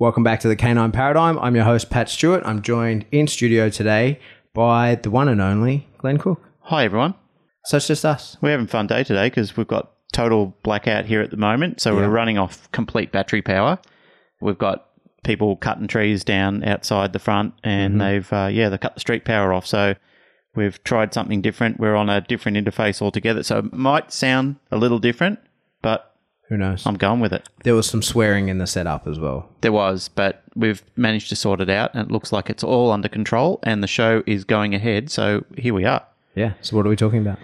Welcome back to the Canine Paradigm. I'm your host, Pat Stewart. I'm joined in studio today by the one and only Glenn Cook. Hi, everyone. So it's just us. We're having a fun day today because we've got total blackout here at the moment. So Yeah. we're running off complete battery power. We've got people cutting trees down outside the front and Mm-hmm. they've, uh, yeah, they cut the street power off. So we've tried something different. We're on a different interface altogether. So it might sound a little different, Who knows? I'm going with it. there was some swearing in the setup as well. There was, but we've managed to sort it out and it looks like it's all under control and the show is going ahead. So here we are. Yeah. So what are we talking about?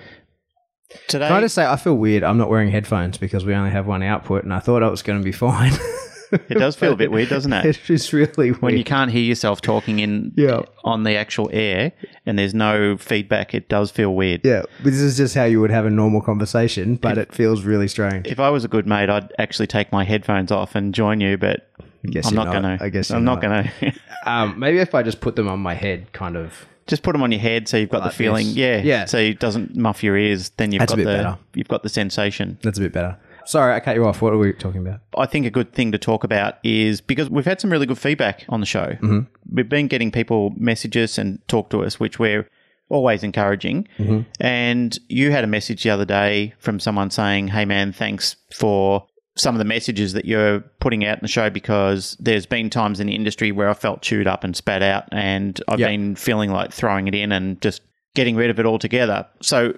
Today, Can I just say I feel weird. I'm not wearing headphones because we only have one output, and I thought I was going to be fine. it does feel a bit weird, doesn't it? it's really weird. when you can't hear yourself talking in Yeah. on the actual air and there's no feedback, it does feel weird. yeah, this is just how you would have a normal conversation, but it feels really strange. If I was a good mate, I'd actually take my headphones off and join you, but I guess I'm you're not, gonna. I guess I'm you're not, gonna. Um, maybe if I just put them on my head, kind of. Just put them on your head so you've got Like the feeling. this. Yeah, Yeah. So it doesn't muff your ears. Then you've That's a got bit the better. you've got the sensation. That's a bit better. Sorry, I cut you off. What are we talking about? I think a good thing to talk about is because we've had some really good feedback on the show. Mm-hmm. We've been getting people message us and talk to us, which we're always encouraging. Mm-hmm. And you had a message the other day from someone saying, Hey, man, thanks for some of the messages that you're putting out in the show because there's been times in the industry where I felt chewed up and spat out, and I've Yeah. been feeling like throwing it in and just getting rid of it altogether. So,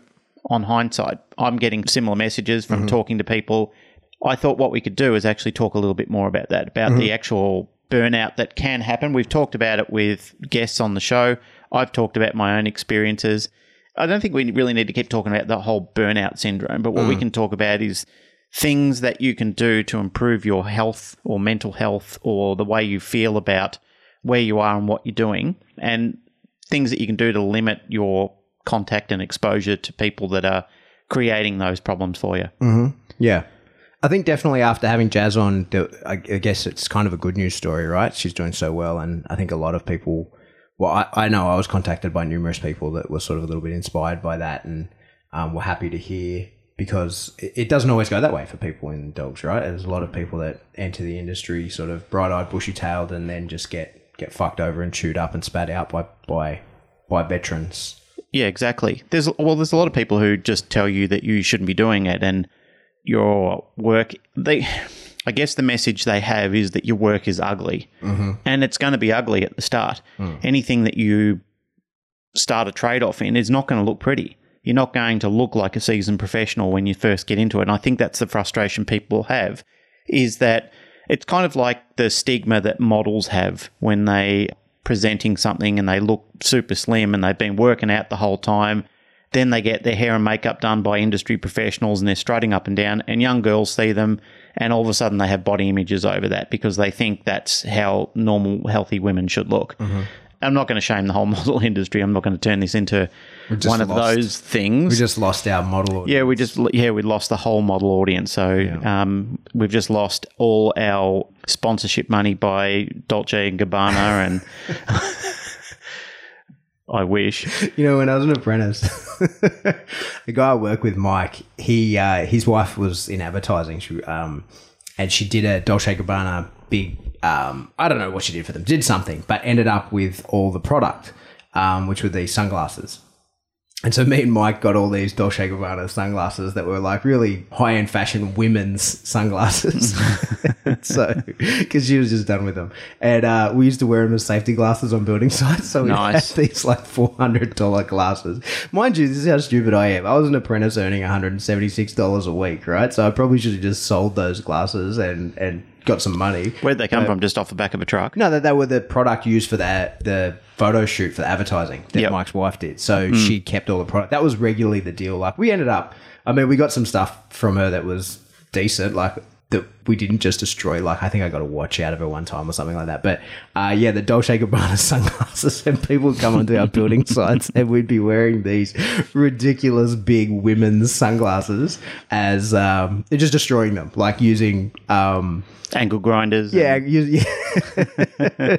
on hindsight, I'm getting similar messages from mm-hmm. talking to people. I thought what we could do is actually talk a little bit more about that, about the mm-hmm. actual burnout that can happen. We've talked about it with guests on the show. I've talked about my own experiences. I don't think we really need to keep talking about the whole burnout syndrome, but what we mm. can talk about is things that you can do to improve your health or mental health or the way you feel about where you are and what you're doing, and things that you can do to limit your contact and exposure to people that are creating those problems for you. Yeah. I think definitely after having Jazz on, I I guess it's kind of a good news story, right? She's doing so well. And I think a lot of people, well, I, I know I was contacted by numerous people that were sort of a little bit inspired by that and um, were happy to hear because it, it doesn't always go that way for people in dogs, right? There's a lot of people that enter the industry sort of bright eyed, bushy tailed, and then just get, get fucked over and chewed up and spat out by, by, by veterans. Yeah, exactly. There's well, there's a lot of people who just tell you that you shouldn't be doing it, and your work. They, I guess, the message they have is that your work is ugly, mm-hmm. and it's going to be ugly at the start. Anything that you start a trade off in is not going to look pretty. You're not going to look like a seasoned professional when you first get into it. And I think that's the frustration people have is that it's kind of like the stigma that models have when they presenting something and they look super slim and they've been working out the whole time. Then they get their hair and makeup done by industry professionals and they're strutting up and down, and young girls see them, and all of a sudden they have body images over that because they think that's how normal, healthy women should look. Mm-hmm. I'm not going to shame the whole model industry. I'm not going to turn this into one of lost- those things. We just lost our model. Yeah, we just yeah we lost the whole model audience. So um, we've just lost all our sponsorship money by Dolce and Gabbana, and I wish. You know, when I was an apprentice, the guy I work with, Mike, he uh, his wife was in advertising, she, um, and she did a Dolce Gabbana big. Um, I don't know what she did for them, did something, but ended up with all the product, um, which were these sunglasses. And so me and Mike got all these Dolce Gabbana sunglasses that were like really high end fashion women's sunglasses. so, because she was just done with them, and uh, we used to wear them as safety glasses on building sites. So we Nice. had these like four hundred dollar glasses. Mind you, this is how stupid I am. I was an apprentice earning one hundred and seventy six dollars a week, right? So I probably should have just sold those glasses and and got some money. Where'd they come from? Just off the back of a truck? No, that they were the product used for that the photo shoot for the advertising that Yep. Mike's wife did. So hmm. she kept all the product. That was regularly the deal. Like we ended up. I mean, we got some stuff from her that was decent. Like that we didn't just destroy. Like I think I got a watch out of her one time or something like that. But uh, yeah, the Dolce Gabbana sunglasses, and people would come onto our building sites, and we'd be wearing these ridiculous big women's sunglasses as um, they're just destroying them, like using. Um, Angle grinders. yeah, and- you, yeah.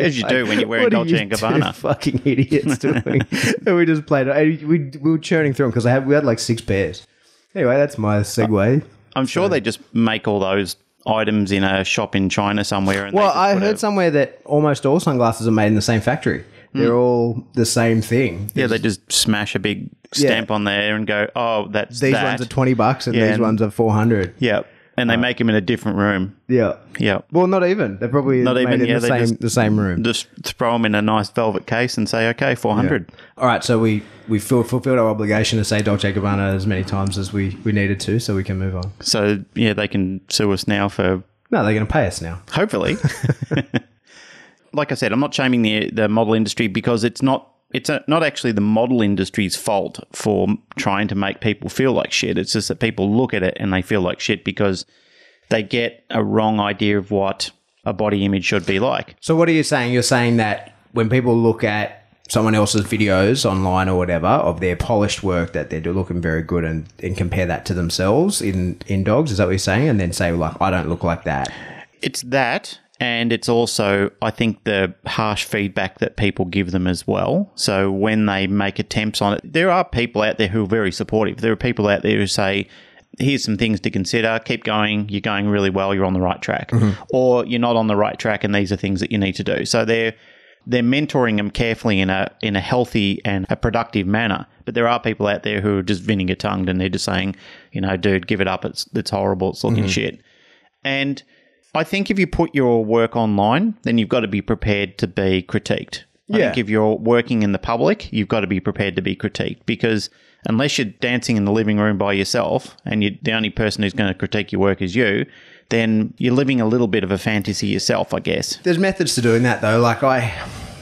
As you do when you're wearing Dolce and Gabbana. Fucking idiots doing. and we just played we, we were churning through them because I had we had like six pairs. Anyway, that's my segue. I'm sure they just make all those items in a shop in China somewhere. And Well, I heard a- somewhere that almost all sunglasses are made in the same factory. They're hmm. all the same thing. Yeah, they just smash a big stamp on there and go, "Oh, that's These that." ones are twenty bucks, and Yeah, these and- ones are four hundred. yeah, and they make them in a different room. Yeah. Yeah, Well, not even. They're probably Not made even, in yeah, the they same just- the same room. just throw them in a nice velvet case and say, "Okay, four hundred. All right, so we we ful- fulfilled our obligation to say Dolce Gabbana as many times as we we needed to, so we can move on. So yeah, they can sue us now for No, they're going to pay us now. hopefully. like I said, I'm not shaming the the model industry because it's not it's a, not actually the model industry's fault for trying to make people feel like shit. It's just that people look at it and they feel like shit because they get a wrong idea of what a body image should be like. So what are you saying? You're saying that when people look at someone else's videos online or whatever of their polished work that they're looking very good and, and compare that to themselves in in dogs, is that what you're saying? And then say like, I don't look like that. It's that, and it's also, I think, the harsh feedback that people give them as well. So when they make attempts on it, there are people out there who are very supportive. There are people out there who say, here's some things to consider. Keep going. You're going really well. You're on the right track. Mm-hmm. Or you're not on the right track, and these are things that you need to do. So they're they're mentoring them carefully in a in a healthy and a productive manner. But there are people out there who are just vinegar tongued and they're just saying, you know, dude, give it up. It's it's horrible. It's looking mm-hmm. shit. And I think if you put your work online, then you've got to be prepared to be critiqued. I Yeah. think if you're working in the public, you've got to be prepared to be critiqued because unless you're dancing in the living room by yourself and you're the only person who's going to critique your work is you, then you're living a little bit of a fantasy yourself, I guess. There's methods to doing that though. Like I,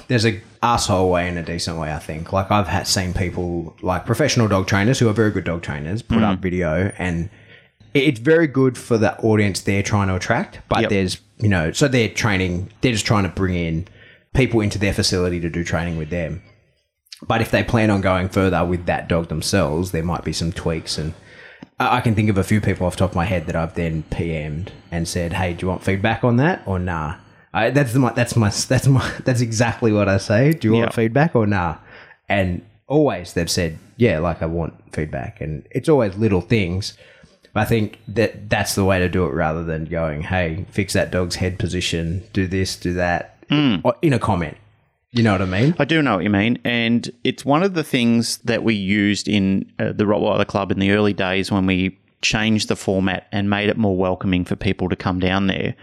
there's a asshole way and a decent way. I think. Like I've had seen people like professional dog trainers who are very good dog trainers put mm. up video and it's very good for the audience they're trying to attract. But Yep. there's you know so they're training. They're just trying to bring in people into their facility to do training with them. But if they plan on going further with that dog themselves, there might be some tweaks and. I can think of a few people off the top of my head that I've then PM'd and said, "Hey, do you want feedback on that or nah?" I, that's my that's my that's my that's exactly what I say. Do you want feedback or nah? And always they've said, "Yeah, like I want feedback." And it's always little things. I think that that's the way to do it rather than going, "Hey, fix that dog's head position, do this, do that," or in a comment. You know what I mean? I do know what you mean, and it's one of the things that we used in uh, the Rottweiler Club in the early days when we changed the format and made it more welcoming for people to come down there.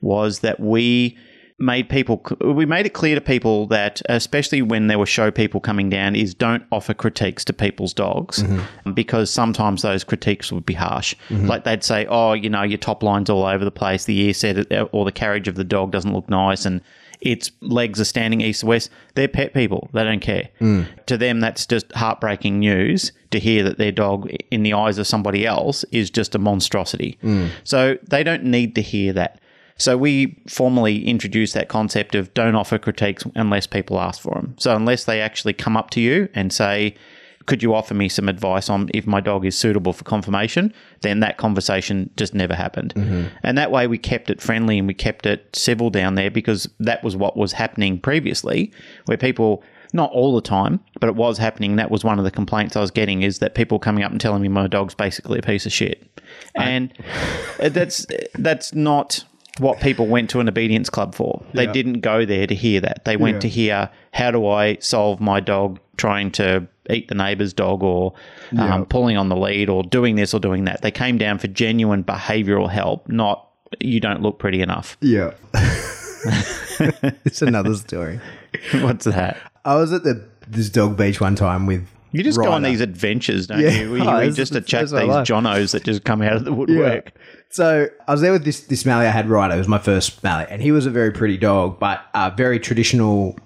Was that we made people we made it clear to people that especially when there were show people coming down is don't offer critiques to people's dogs mm-hmm. because sometimes those critiques would be harsh mm-hmm. like they'd say oh you know your top line's all over the place the ear set or the carriage of the dog doesn't look nice and its legs are standing east to west. They're pet people. They don't care. Mm. To them, that's just heartbreaking news to hear that their dog, in the eyes of somebody else, is just a monstrosity. Mm. So they don't need to hear that. So we formally introduced that concept of don't offer critiques unless people ask for them. So unless they actually come up to you and say, could you offer me some advice on if my dog is suitable for conformation? Then that conversation just never happened. Mm-hmm. And that way we kept it friendly and we kept it civil down there because that was what was happening previously, where people, not all the time, but it was happening. That was one of the complaints I was getting is that people coming up and telling me my dog's basically a piece of shit. And that's that's not what people went to an obedience club for. They Yeah. didn't go there to hear that. They went Yeah. to hear how do I solve my dog trying to eat the neighbor's dog or um, pulling on the lead or doing this or doing that. They came down for genuine behavioral help, not you don't look pretty enough. Yeah. it's another story. What's that? I was at the this dog beach one time with You just go on these adventures, don't Yeah. you? We, Oh, we just attract that's what I these like. jonos that just come out of the woodwork. So I was there with this this Mallee I had right. It was my first Mallee, and he was a very pretty dog, but uh, very traditional.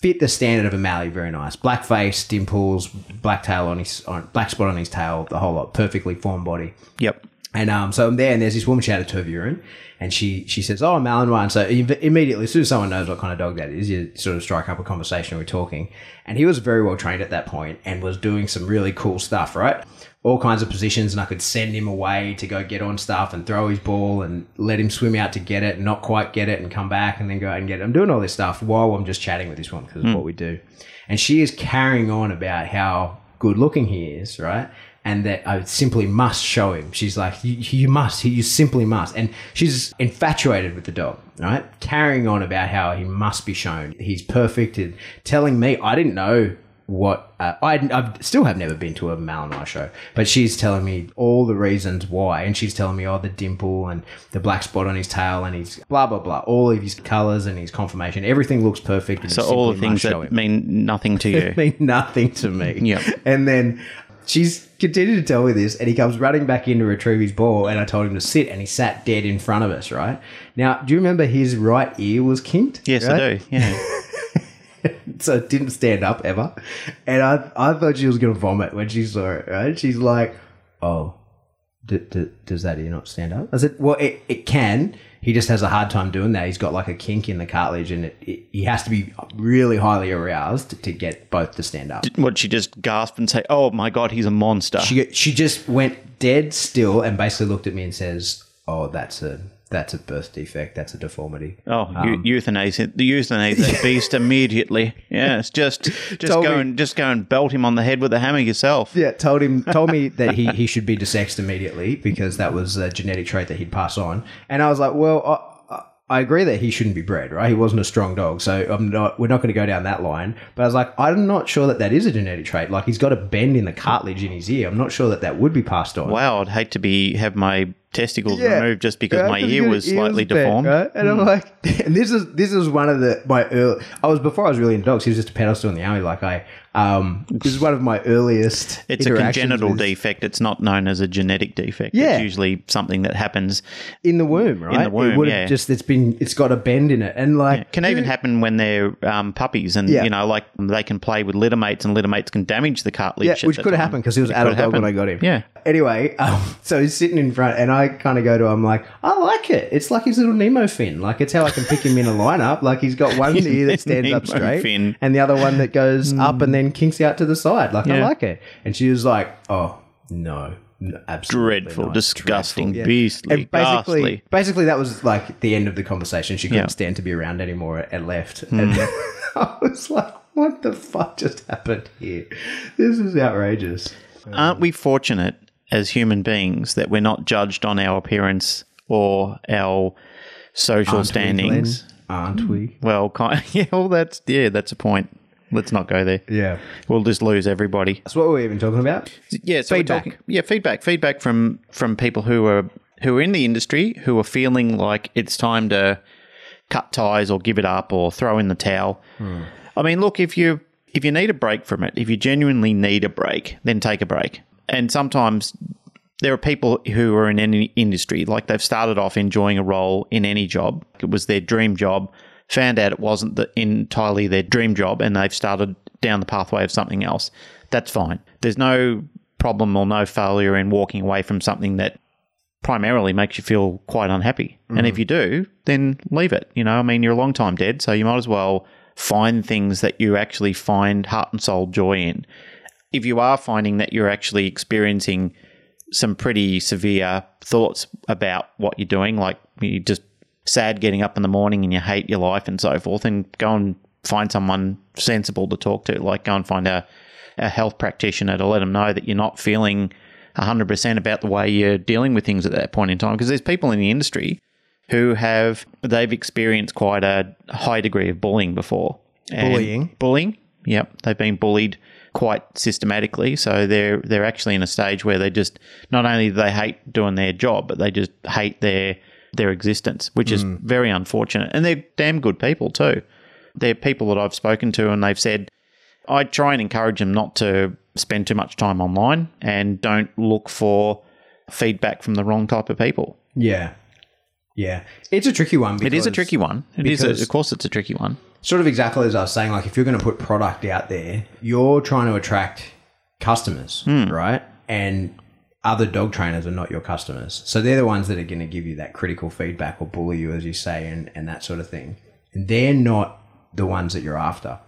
Fit the standard of a Mallee, very nice. Black face, dimples, black tail on his, on, black spot on his tail, the whole lot, perfectly formed body. Yep. And um, so I'm there, and there's this woman. She had a Tervuren, and she she says, "Oh, Malinois." So im- immediately, as soon as someone knows what kind of dog that is, you sort of strike up a conversation. We're talking, and he was very well trained at that point, and was doing some really cool stuff. Right, all kinds of positions, and I could send him away to go get on stuff and throw his ball, and let him swim out to get it, and not quite get it, and come back, and then go out and get it. I'm doing all this stuff while I'm just chatting with this one because it's hmm. what we do. And she is carrying on about how good looking he is, right? and that I simply must show him. She's like, you, you must, you simply must. And she's infatuated with the dog, right? Carrying on about how he must be shown. He's perfect and telling me, I didn't know what uh, I I still have never been to a Malinois show, but she's telling me all the reasons why, and she's telling me oh the dimple and the black spot on his tail and his blah blah blah, all of his colors and his conformation, everything looks perfect. And So all the things that him. mean nothing to you. mean nothing to me. Yeah. and then she's continued to tell me this, and he comes running back in to retrieve his ball, and I told him to sit, and he sat dead in front of us. Right now, do you remember his right ear was kinked? yes, right? I do. Yeah. so it didn't stand up ever. And I, I thought she was going to vomit when she saw it, right? She's like, oh, d- d- does that ear not stand up? I said, well, it, it can. He just has a hard time doing that. He's got like a kink in the cartilage and it, it, he has to be really highly aroused to, to get both to stand up. Would she just gasp and say, "Oh my god, he's a monster"? She, she just went dead still and basically looked at me and says, oh, that's a, that's a birth defect. That's a deformity. Oh, eu- um, euthanasia! The euthanasia that beast immediately. Yes, just just go me- and just go and belt him on the head with a hammer yourself. Yeah, told him told me that he, he should be desexed immediately because that was a genetic trait that he'd pass on. And I was like, well, I, I- I agree that he shouldn't be bred, right? He wasn't a strong dog, so I'm not. We're not going to go down that line. But I was like, I'm not sure that that is a genetic trait. Like he's got a bend in the cartilage in his ear. I'm not sure that that would be passed on. Wow, I'd hate to be have my testicles Yeah. removed just because Yeah, my ear was slightly bent, deformed. right? And I'm hmm. like, and this is this is one of the my early. I was before I was really into dogs. He was just a pet I was still in the army. Like I, um, this is one of my earliest. It's a congenital with- defect. It's not known as a genetic defect. Yeah. It's usually something that happens. in the womb, right? In the womb, it yeah. Just it's been it's got a bend in it, and like It can even happen when they're um, puppies, and Yeah. you know, like they can play with litter mates, and litter mates can damage the cartilage. yeah, which could have happened because he was It adult could dog when. I got him. Yeah. Anyway, um, so he's sitting in front, and I kind of go to him like, I like it. It's like his little Nemo fin. Like it's how I can pick him in a lineup. Like he's got one ear that stands up straight, fin. and the other one that goes up and then kinks out to the side. Like I Yeah. like it. And she was like, Oh no. Absolutely Dreadful, not. disgusting, Yeah. beastly, And basically, ghastly. basically that was like the end of the conversation. She couldn't Yeah. stand to be around anymore and left. Hmm. And I was like, "What the fuck just happened here? This is outrageous." Aren't we fortunate as human beings that we're not judged on our appearance or our social Aren't we, standings? Glenn? aren't we? Well, kind yeah, well, that's yeah, that's a point. Let's not go there. Yeah, We'll just lose everybody. that's what we're even talking about. Yeah, so Feedback. talking- yeah, feedback, feedback from from people who are who are in the industry who are feeling like it's time to cut ties or give it up or throw in the towel. Hmm. I mean, look, if you if you need a break from it, if you genuinely need a break, then take a break. And sometimes there are people who are in any industry, like they've started off enjoying a role in any job. It was their dream job, found out it wasn't the, entirely their dream job, and they've started down the pathway of something else. That's fine. There's no problem or no failure in walking away from something that primarily makes you feel quite unhappy. And if mm. you do, then leave it. You know, I mean, you're a long time dead, so you might as well find things that you actually find heart and soul joy in. If you are finding that you're actually experiencing some pretty severe thoughts about what you're doing, like you just sad getting up in the morning and you hate your life and so forth, and go and find someone sensible to talk to, like go and find a, a health practitioner to let them know that you're not feeling 100% about the way you're dealing with things at that point in time. Because there's people in the industry who have, they've experienced quite a high degree of bullying before. And- Bullying? Bullying. Yep. They've been bullied quite systematically. So they're they're actually in a stage where they just not only do they hate doing their job, but they just hate their their existence, which is mm. very unfortunate. And they're damn good people too. They're people that I've spoken to and they've said I try and encourage them not to spend too much time online and don't look for feedback from the wrong type of people. Yeah, yeah. It's a tricky one. It is a tricky one. It is, a, of course, it's a tricky one. sort of exactly as I was saying, like if you're going to put product out there, you're trying to attract customers, hmm. right? And other dog trainers are not your customers. So they're the ones that are going to give you that critical feedback or bully you, as you say, and, and that sort of thing. And they're not the ones that you're after.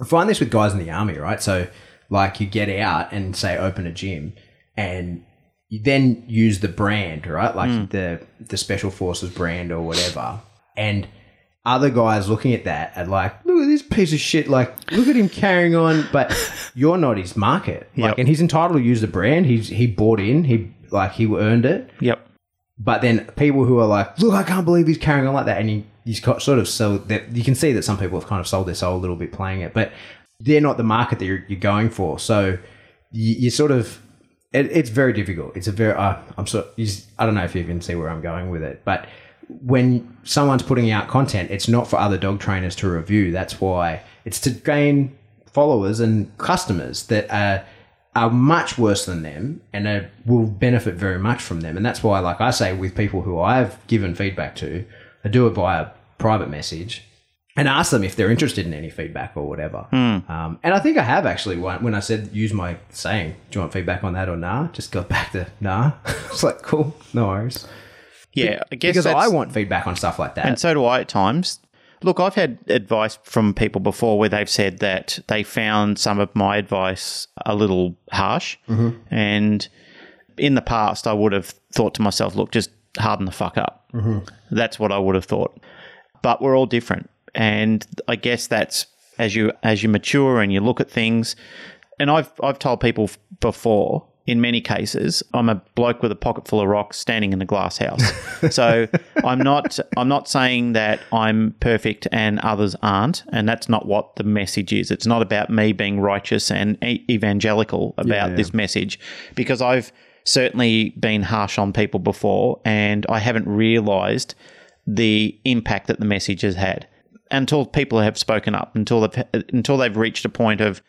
I find this with guys in the army, right? So, like, you get out and say open a gym, and you then use the brand, right? Like hmm. the the special forces brand or whatever, and other guys looking at that and like, look at this piece of shit. Like, look at him carrying on, but you're not his market. Like, Yep. and he's entitled to use the brand. He's he bought in. He like he earned it. Yep. But then people who are like, look, I can't believe he's carrying on like that, and you he's got sort of so that you can see that some people have kind of sold their soul a little bit playing it, but they're not the market that you're, you're going for. So you, you sort of it, it's very difficult. It's a very uh, I'm so you, s- I don't know if you can see where I'm going with it, but when someone's putting out content, it's not for other dog trainers to review. That's why it's to gain followers and customers that are are much worse than them and are, will benefit very much from them. And that's why, like I say, with people who I've given feedback to, I do it via private message and ask them if they're interested in any feedback or whatever. Um, and I think I have actually when, when I said use my saying, do you want feedback on that or nah? Just got back to nah. it's like cool, no worries. Yeah, I guess Because I want feedback on stuff like that. and so do I at times. Look, I've had advice from people before where they've said that they found some of my advice a little harsh, mm-hmm. and in the past, I would have thought to myself, "Look, just harden the fuck up." Mm-hmm. That's what I would have thought. But we're all different, and I guess that's as you as you mature and you look at things. And I've I've told people before. In many cases, I'm a bloke with a pocket full of rocks standing in a glass house. so I'm not I'm not saying that I'm perfect and others aren't, and that's not what the message is. It's not about me being righteous and evangelical about this message, because I've certainly been harsh on people before, and I haven't realised the impact that the message has had until people have spoken up, until they've until they've reached a point of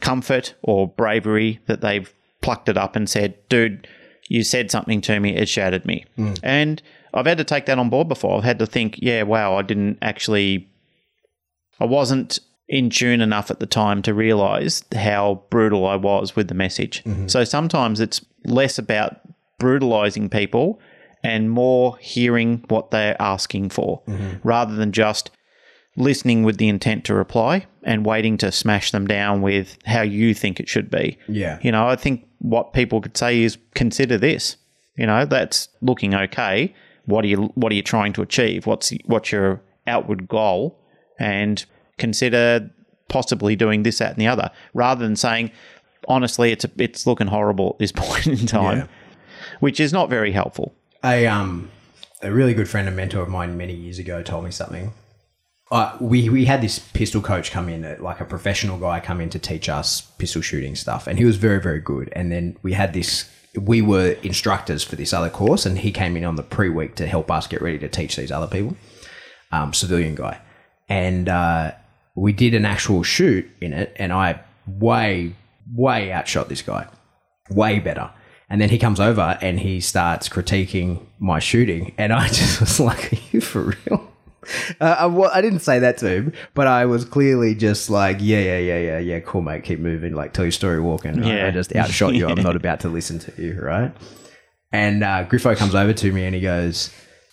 comfort or bravery that they've plucked it up and said, "Dude, you said something to me. It shattered me." Hmm. And I've had to take that on board before. I've had to think, "Yeah, wow, I didn't actually, I wasn't." In tune enough at the time to realize how brutal I was with the message. Mm-hmm. So sometimes it's less about brutalizing people and more hearing what they're asking for mm-hmm. rather than just listening with the intent to reply and waiting to smash them down with how you think it should be. Yeah. You know, I think what people could say is consider this. You know, that's looking okay. What are you what are you trying to achieve? What's what's your outward goal? And consider possibly doing this, that, and the other, rather than saying, honestly, it's it's looking horrible at this point in time, Yeah. which is not very helpful. a um a really good friend and mentor of mine many years ago told me something. We we had this pistol coach come in, uh, like a professional guy, come in to teach us pistol shooting stuff, and he was very very good. And then we had this. We were instructors for this other course, and he came in on the pre week to help us get ready to teach these other people. Um, civilian guy, and uh, we did an actual shoot in it, and I way way outshot this guy way better. And then he comes over and he starts critiquing my shooting, and I just was like, "Are you for real?" Uh, I, well, I didn't say that to him, but I was clearly just like, "Yeah, yeah, yeah, yeah, yeah, cool, mate. Keep moving. Like, tell your story walking. Yeah. I just outshot you. I'm not about to listen to you, right?" And uh, Griffo comes over to me and he goes,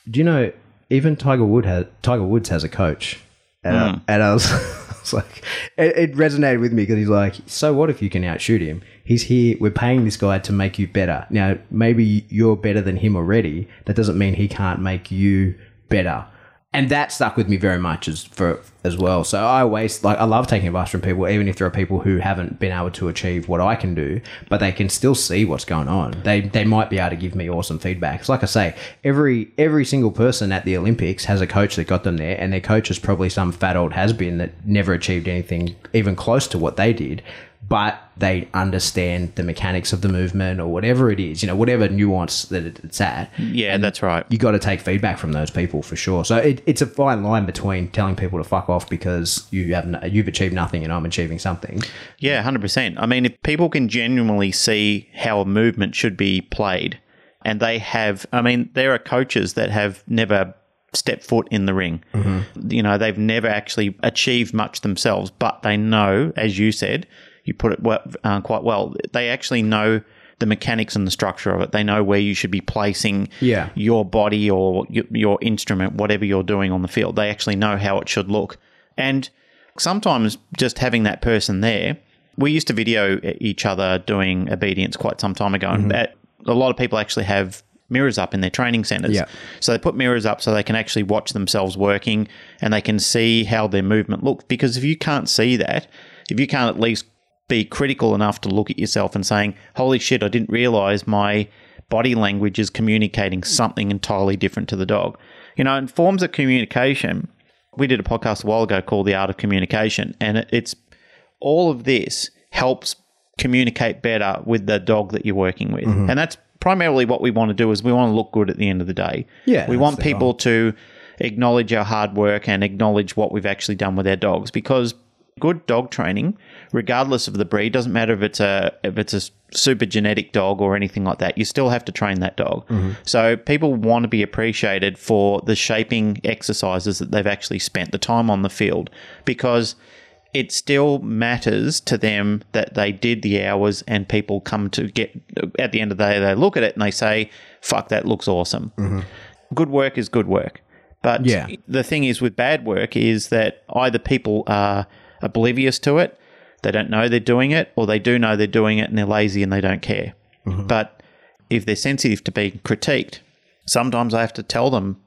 "Do you know even Tiger Wood has Tiger Woods has a coach?" And, I, and I, was, I was like, it, it resonated with me because he's like, "So what if you can outshoot him? He's here. We're paying this guy to make you better. Now maybe you're better than him already. That doesn't mean he can't make you better." And that stuck with me very much as for as well. So I always like I love taking advice from people, even if there are people who haven't been able to achieve what I can do, but they can still see what's going on. They they might be able to give me awesome feedback. 'Cause like I say, every every single person at the Olympics has a coach that got them there, and their coach is probably some fat old has been that never achieved anything even close to what they did. But they understand the mechanics of the movement or whatever it is, you know, whatever nuance that it- it's at Yeah, and that's right. you got to take feedback from those people for sure. So it, it's a fine line between telling people to fuck off because you have no, you've achieved nothing and I'm achieving something. Yeah, hundred percent. I mean, if people can genuinely see how a movement should be played, and they have, I mean, there are coaches that have never stepped foot in the ring. Mm-hmm. You know, they've never actually achieved much themselves, but they know, as you said, you put it well, uh, quite well. They actually know the mechanics and the structure of it. They know where you should be placing Yeah. your body or your, your instrument, whatever you're doing on the field. They actually know how it should look. And sometimes just having that person there, we used to video each other doing obedience quite some time ago. And a lot of people actually have mirrors up in their training centers. Yeah. So they put mirrors up so they can actually watch themselves working and they can see how their movement looks. Because if you can't see that, if you can't at least be critical enough to look at yourself and saying, "Holy shit, I didn't realize my body language is communicating something entirely different to the dog." You know, in forms of communication, we did a podcast a while ago called "The Art of Communication," and it's all of this helps communicate better with the dog that you're working with, Mm-hmm. and that's primarily what we want to do. Is we want to look good at the end of the day. Yeah, we want people to acknowledge our hard work and acknowledge what we've actually done with our dogs because good dog training regardless of the breed. Doesn't matter if it's a if it's a super genetic dog or anything like that you still have to train that dog. Mm-hmm. So people want to be appreciated for the shaping exercises that they've actually spent the time on the field because it still matters to them that they did the hours and people come to get at the end of the day they look at it and they say fuck that looks awesome. Mm-hmm. Good work is good work. But Yeah. the thing is with bad work is that either people are oblivious to it. They don't know they're doing it or they do know they're doing it and they're lazy and they don't care. Mm-hmm. But if they're sensitive to being critiqued sometimes i have to tell them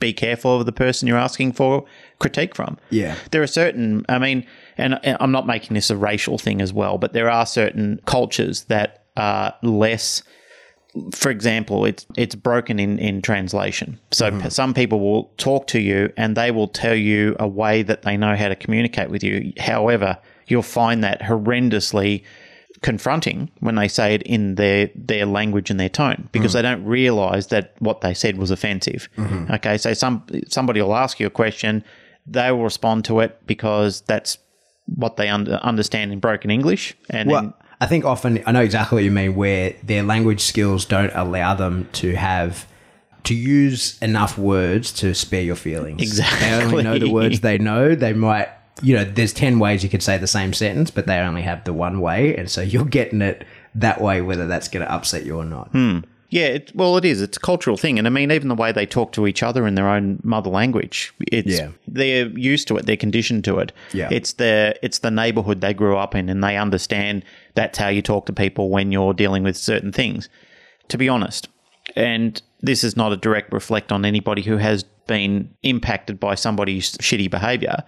be careful of the person you're asking for critique from. Yeah. there are certain i mean and i'm not making this a racial thing as well but there are certain cultures that are less for example it's it's broken in in translation. So mm-hmm. p- some people will talk to you and they will tell you a way that they know how to communicate with you. However you'll find that horrendously confronting when they say it in their their language and their tone because mm-hmm. they don't realize that what they said was offensive. Mm-hmm. Okay, so some somebody will ask you a question, they will respond to it because that's what they under, understand in broken English and Well, in- I think often I know exactly what you mean, where their language skills don't allow them to have to use enough words to spare your feelings. Exactly. They only know the words they know. They might, you know, there's ten ways you could say the same sentence, but they only have the one way, and so you're getting it that way, whether that's going to upset you or not. Hmm. Yeah, it, well, it is. It's a cultural thing, and I mean, even the way they talk to each other in their own mother language, it's Yeah. they're used to it. They're conditioned to it. Yeah. it's the it's the neighborhood they grew up in, and they understand that's how you talk to people when you're dealing with certain things. To be honest, and this is not a direct reflect on anybody who has been impacted by somebody's shitty behavior.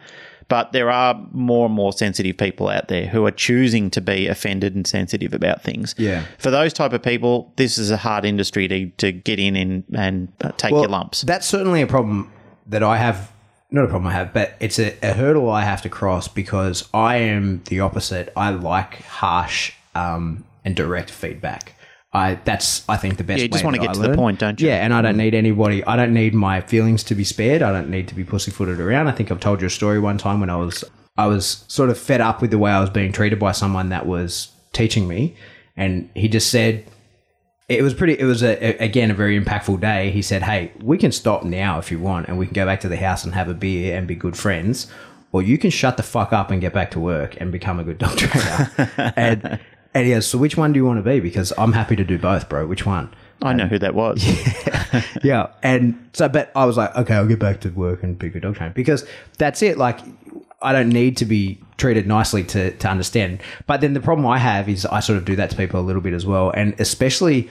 But there are more and more sensitive people out there who are choosing to be offended and sensitive about things Yeah. for those type of people, this is a hard industry to, to get in and, and uh, take your lumps. That's certainly a problem that I have. Not a problem I have, but it's a, a hurdle I have to cross because I am the opposite. I like harsh um, and direct feedback. I that's I think the best. Yeah, you just way wanna get I to the point, don't you? Yeah, and I don't need anybody. I don't need my feelings to be spared. I don't need to be pussyfooted around. I think I've told you a story one time when I was I was sort of fed up with the way I was being treated by someone that was teaching me, and he just said, it was pretty it was a, a- again a very impactful day. He said hey we can stop now if you want and we can go back to the house and have a beer and be good friends or you can shut the fuck up and get back to work and become a good dog trainer. And and he goes so which one do you want to be? Because i'm happy to do both bro. Which one? I know who that was. yeah. And so but i was like okay i'll get back to work and be a good dog trainer. Because that's it. Like i don't need to be treated nicely to, to understand. But then the problem i have is i sort of do that to people a little bit as well. And especially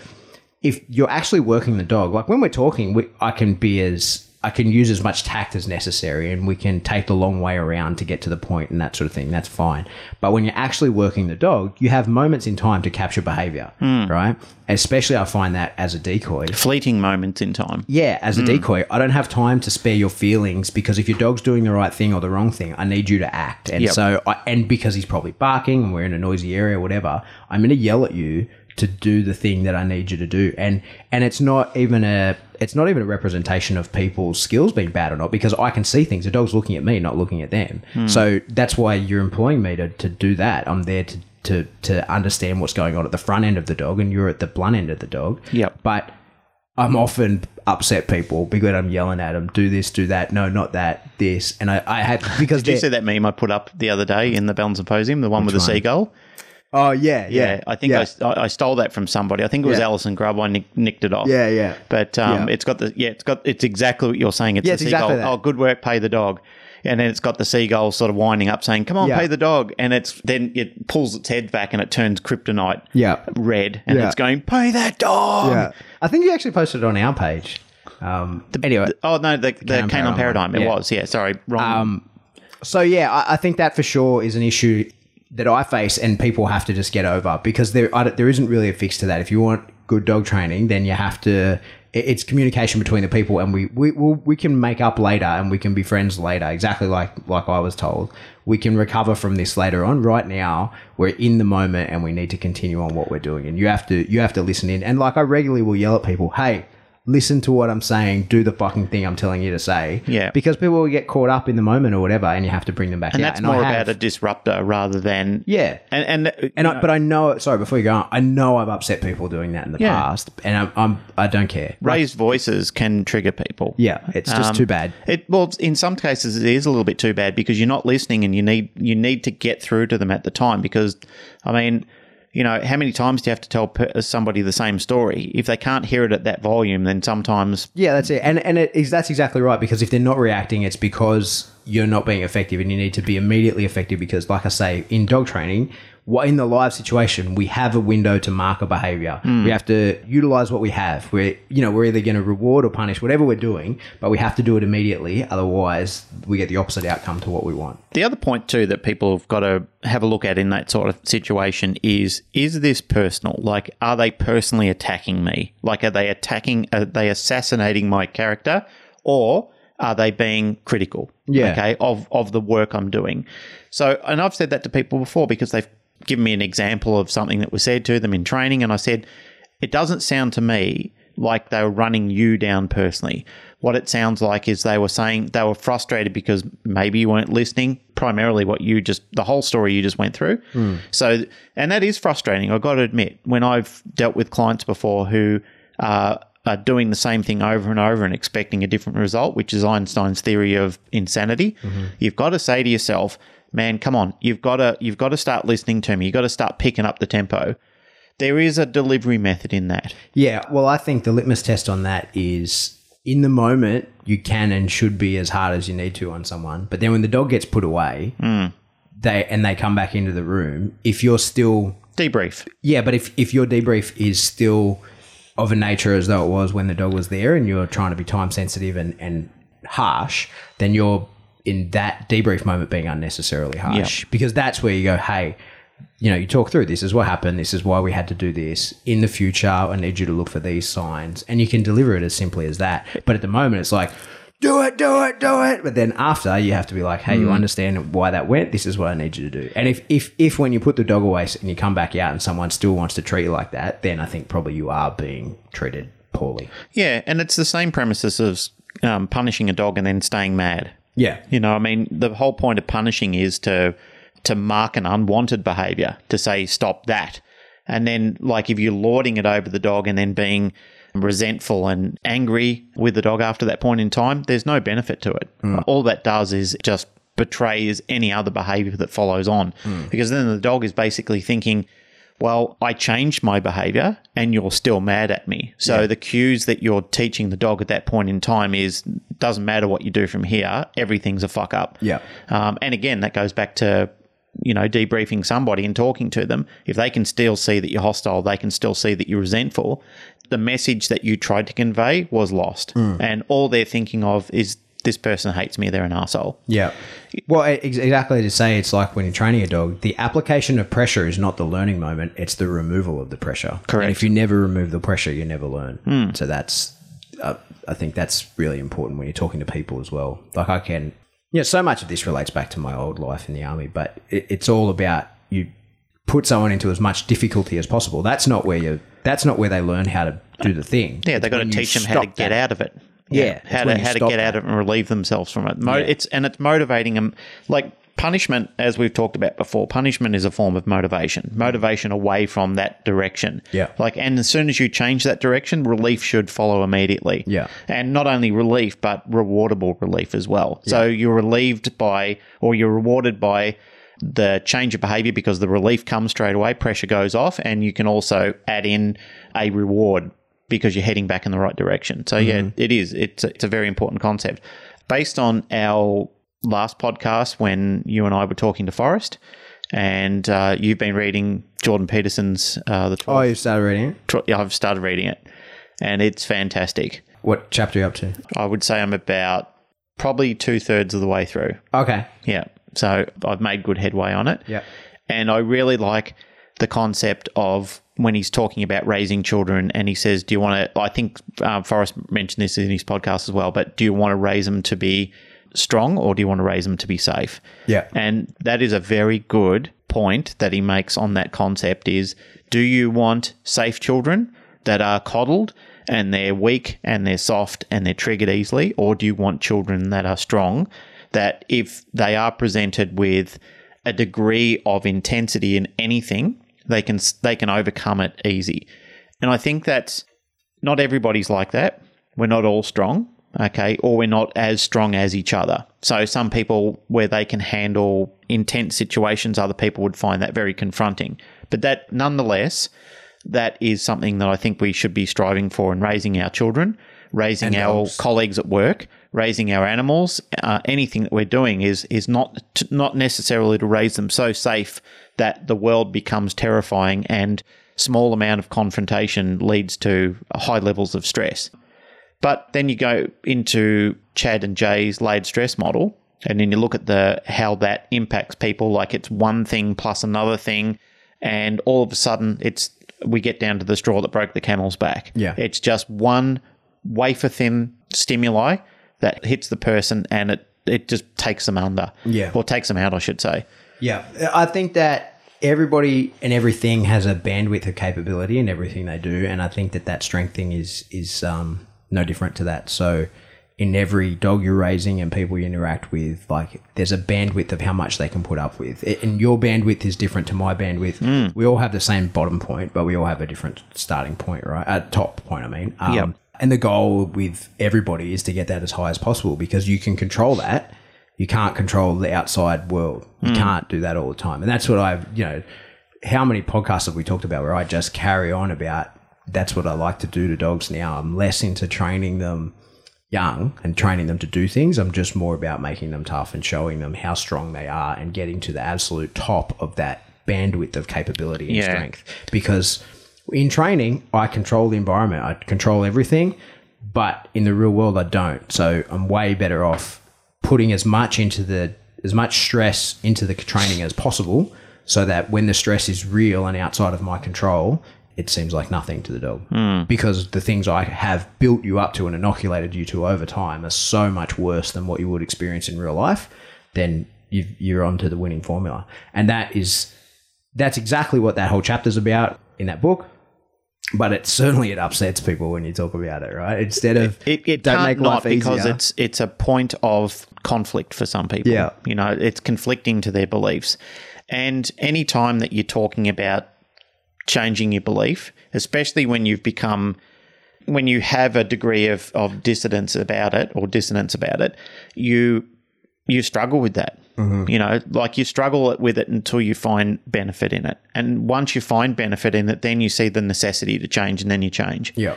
if you're actually working the dog, like when we're talking, we, I can be as I can use as much tact as necessary, and we can take the long way around to get to the point and that sort of thing. That's fine. But when you're actually working the dog, you have moments in time to capture behavior, hmm. right? Especially, I find that as a decoy. Fleeting moments in time. Yeah, as a hmm. decoy, I don't have time to spare your feelings because if your dog's doing the right thing or the wrong thing, I need you to act. And Yep. so, I, and because he's probably barking and we're in a noisy area or whatever, I'm going to yell at you to do the thing that I need you to do. And and it's not even a it's not even a representation of people's skills being bad or not because I can see things. The dog's looking at me, not looking at them. Hmm. So that's why you're employing me to, to do that. I'm there to to to understand what's going on at the front end of the dog, and you're at the blunt end of the dog. Yep. But I'm often upset people because I'm yelling at them, do this, do that, no, not that, this. And I, I had, because Did you see that meme I put up the other day in the Bell Symposium, the one with the one? seagull? Oh, yeah, Yeah, yeah. I think yeah. I, I stole that from somebody. I think it was Yeah. Alison Grubb. I nick, nicked it off. Yeah, yeah. But um, Yeah. it's got the yeah, it's got it's exactly what you're saying. It's Yeah, the it's seagull. exactly. Oh, good work, pay the dog. and then it's got the seagull sort of winding up saying, "Come on, Yeah. pay the dog," and it's then it pulls its head back and it turns kryptonite Yeah. red, and Yeah. it's going, "Pay that dog." Yeah. I think you actually posted it on our page. Um, anyway, Oh no, the, the Canine Canine Paradigm Paradigm. It. Yeah. was, yeah. Sorry, wrong. Um, So yeah, I, I think that for sure is an issue that I face, and people have to just get over because there there isn't really a fix to that. If you want good dog training, then you have to. It's communication between the people, and we we we'll, we can make up later, and we can be friends later. Exactly like like I was told, we can recover from this later on. Right now, we're in the moment, and we need to continue on what we're doing. And you have to you have to listen in. And like I regularly will yell at people, hey. Listen to what I'm saying. Do the fucking thing I'm telling you to say. Yeah. Because people will get caught up in the moment or whatever, and you have to bring them back and out. that's I more about a disruptor rather than Yeah. And and And I, but I know, sorry, before you go on, I know I've upset people doing that in the Yeah. past, and I'm, I'm I don't care. raised voices can trigger people. Yeah, it's just Um, too bad. It well, in some cases, it is a little bit too bad because you're not listening, and you need you need to get through to them at the time. Because, I mean, you know, how many times do you have to tell somebody the same story? If they can't hear it at that volume, then sometimes Yeah, that's it. And and it is that's exactly right because if they're not reacting, it's because you're not being effective, and you need to be immediately effective. Because, like I say, in dog training, what in the live situation, we have a window to mark a behavior. Hmm. We have to utilize what we have. We're you know we're either going to reward or punish whatever we're doing, but we have to do it immediately. Otherwise, we get the opposite outcome to what we want. The other point too that people have got to have a look at in that sort of situation is is this personal? Like are they personally attacking me? Like are they attacking are they assassinating my character or are they being critical? Yeah. Okay, of of the work I'm doing. So and I've said that to people before because they've given me an example of something that was said to them in training and I said it doesn't sound to me like they were running you down personally. What it sounds like is they were saying they were frustrated because maybe you weren't listening. Primarily, what you just the whole story you just went through. So, and that is frustrating. I've got to admit, when I've dealt with clients before who uh, are doing the same thing over and over and expecting a different result, which is Einstein's theory of insanity, you've got to say to yourself, "Man, come on! You've got to you've got to start listening to me. You've got to start picking up the tempo." There is a delivery method in that. Yeah, well, I think the litmus test on that is in the moment, you can and should be as hard as you need to on someone. But then when the dog gets put away, hmm. they and they come back into the room, if you're still Debrief. yeah, but if if your debrief is still of a nature as though it was when the dog was there, and you're trying to be time sensitive and and harsh, then you're in that debrief moment being unnecessarily harsh because that's where you go, hey. You know, you talk through this is what happened. This is why we had to do this. In the future, I need you to look for these signs, and you can deliver it as simply as that. But at the moment, it's like, do it, do it, do it. But then after, you have to be like, hey, you understand why that went. This is what I need you to do. And if, if, if when you put the dog away and you come back out and someone still wants to treat you like that, then I think probably you are being treated poorly. Yeah, and it's the same premises of um, punishing a dog and then staying mad. Yeah. You know, I mean, the whole point of punishing is to to mark an unwanted behavior, to say stop that, and then like if you're lording it over the dog and then being resentful and angry with the dog after that point in time, there's no benefit to it. Mm. All that does is just betrays any other behavior that follows on, mm. because then the dog is basically thinking. Well, I changed my behavior and you're still mad at me. So the cues that you're teaching the dog at that point in time is doesn't matter what you do from here, everything's a fuck up. Yeah. Um, and again, that goes back to you know debriefing somebody and talking to them. If they can still see that you're hostile, they can still see that you're resentful. The message that you tried to convey was lost, and all they're thinking of is this person hates me. They're an asshole. Yeah. Well, exactly to say it's like when you're training a dog, the application of pressure is not the learning moment, it's the removal of the pressure. Correct. And if you never remove the pressure, you never learn. So that's, uh, I think that's really important when you're talking to people as well. Like I can, yeah, so much of this relates back to my old life in the army, but it, it's all about you put someone into as much difficulty as possible. That's not where you, that's not where they learn how to do the thing. Yeah, they've got to teach them how to get that. out of it. Yeah, how to how to get out of it and relieve themselves from it. Mo- Yeah. It's and it's motivating them. Like punishment, as we've talked about before, punishment is a form of motivation. Motivation away from that direction. Yeah. Like, and as soon as you change that direction, relief should follow immediately. Yeah. And not only relief, but rewardable relief as well. So you're relieved by, or you're rewarded by the change of behavior because the relief comes straight away, pressure goes off, and you can also add in a reward because you're heading back in the right direction. So yeah, it is. It's a, it's a very important concept. Based on our last podcast when you and I were talking to Forrest, and uh, you've been reading Jordan Peterson's uh, the 12, Oh, you've started reading it? yeah, I've started reading it, and it's fantastic. What chapter are you up to? I would say I'm about probably two thirds of the way through. Okay. Yeah, so I've made good headway on it. Yeah. And I really like the concept of when he's talking about raising children and he says, Do you want to? I think um, Forrest mentioned this in his podcast as well, but do you want to raise them to be strong or do you want to raise them to be safe? Yeah. And that is a very good point that he makes on that concept is do you want safe children that are coddled and they're weak and they're soft and they're triggered easily or do you want children that are strong that if they are presented with a degree of intensity in anything they can they can overcome it easy. And I think that's not everybody's like that. We're not all strong, okay, or we're not as strong as each other. So some people where they can handle intense situations, other people would find that very confronting. But that nonetheless, that is something that I think we should be striving for in raising our children, raising And our dogs. colleagues at work, raising our animals. Uh, anything that we're doing is is not t- not necessarily to raise them so safe that the world becomes terrifying and small amount of confrontation leads to high levels of stress. But then you go into Chad and Jay's laid stress model, and then you look at the how that impacts people. Like it's one thing plus another thing, and all of a sudden it's we get down to the straw that broke the camel's back. Yeah. it's just one wafer thin stimuli that hits the person, and it it just takes them under. Yeah. or takes them out, I should say. Yeah, I think that everybody and everything has a bandwidth of capability in everything they do, and I think that that strength thing is is um, no different to that. So, in every dog you're raising and people you interact with, like there's a bandwidth of how much they can put up with, and your bandwidth is different to my bandwidth. We all have the same bottom point, but we all have a different starting point, right? At top point, I mean. Um, Yep. And the goal with everybody is to get that as high as possible because you can control that you can't control the outside world. You mm. can't do that all the time. And that's what I've, you know, how many podcasts have we talked about where I just carry on about that's what I like to do to dogs now. I'm less into training them young and training them to do things. I'm just more about making them tough and showing them how strong they are and getting to the absolute top of that bandwidth of capability and Yeah. strength. Because in training, I control the environment, I control everything, but in the real world, I don't. So I'm way better off putting as much into the as much stress into the training as possible so that when the stress is real and outside of my control it seems like nothing to the dog. Hmm. Because the things i have built you up to and inoculated you to over time are so much worse than what you would experience in real life then you've, you're onto the winning formula. And that is that's exactly what that whole chapter's about in that book but it certainly it upsets people when you talk about it right instead of It, it don't can't make life because easier. it's it's a point of conflict for some people. Yeah. you know, it's conflicting to their beliefs, and any time that you're talking about changing your belief, especially when you've become when you have a degree of, of dissidence about it or dissonance about it, you you struggle with that. Mm-hmm. You know, like you struggle with it until you find benefit in it, and once you find benefit in it, then you see the necessity to change, and then you change. yeah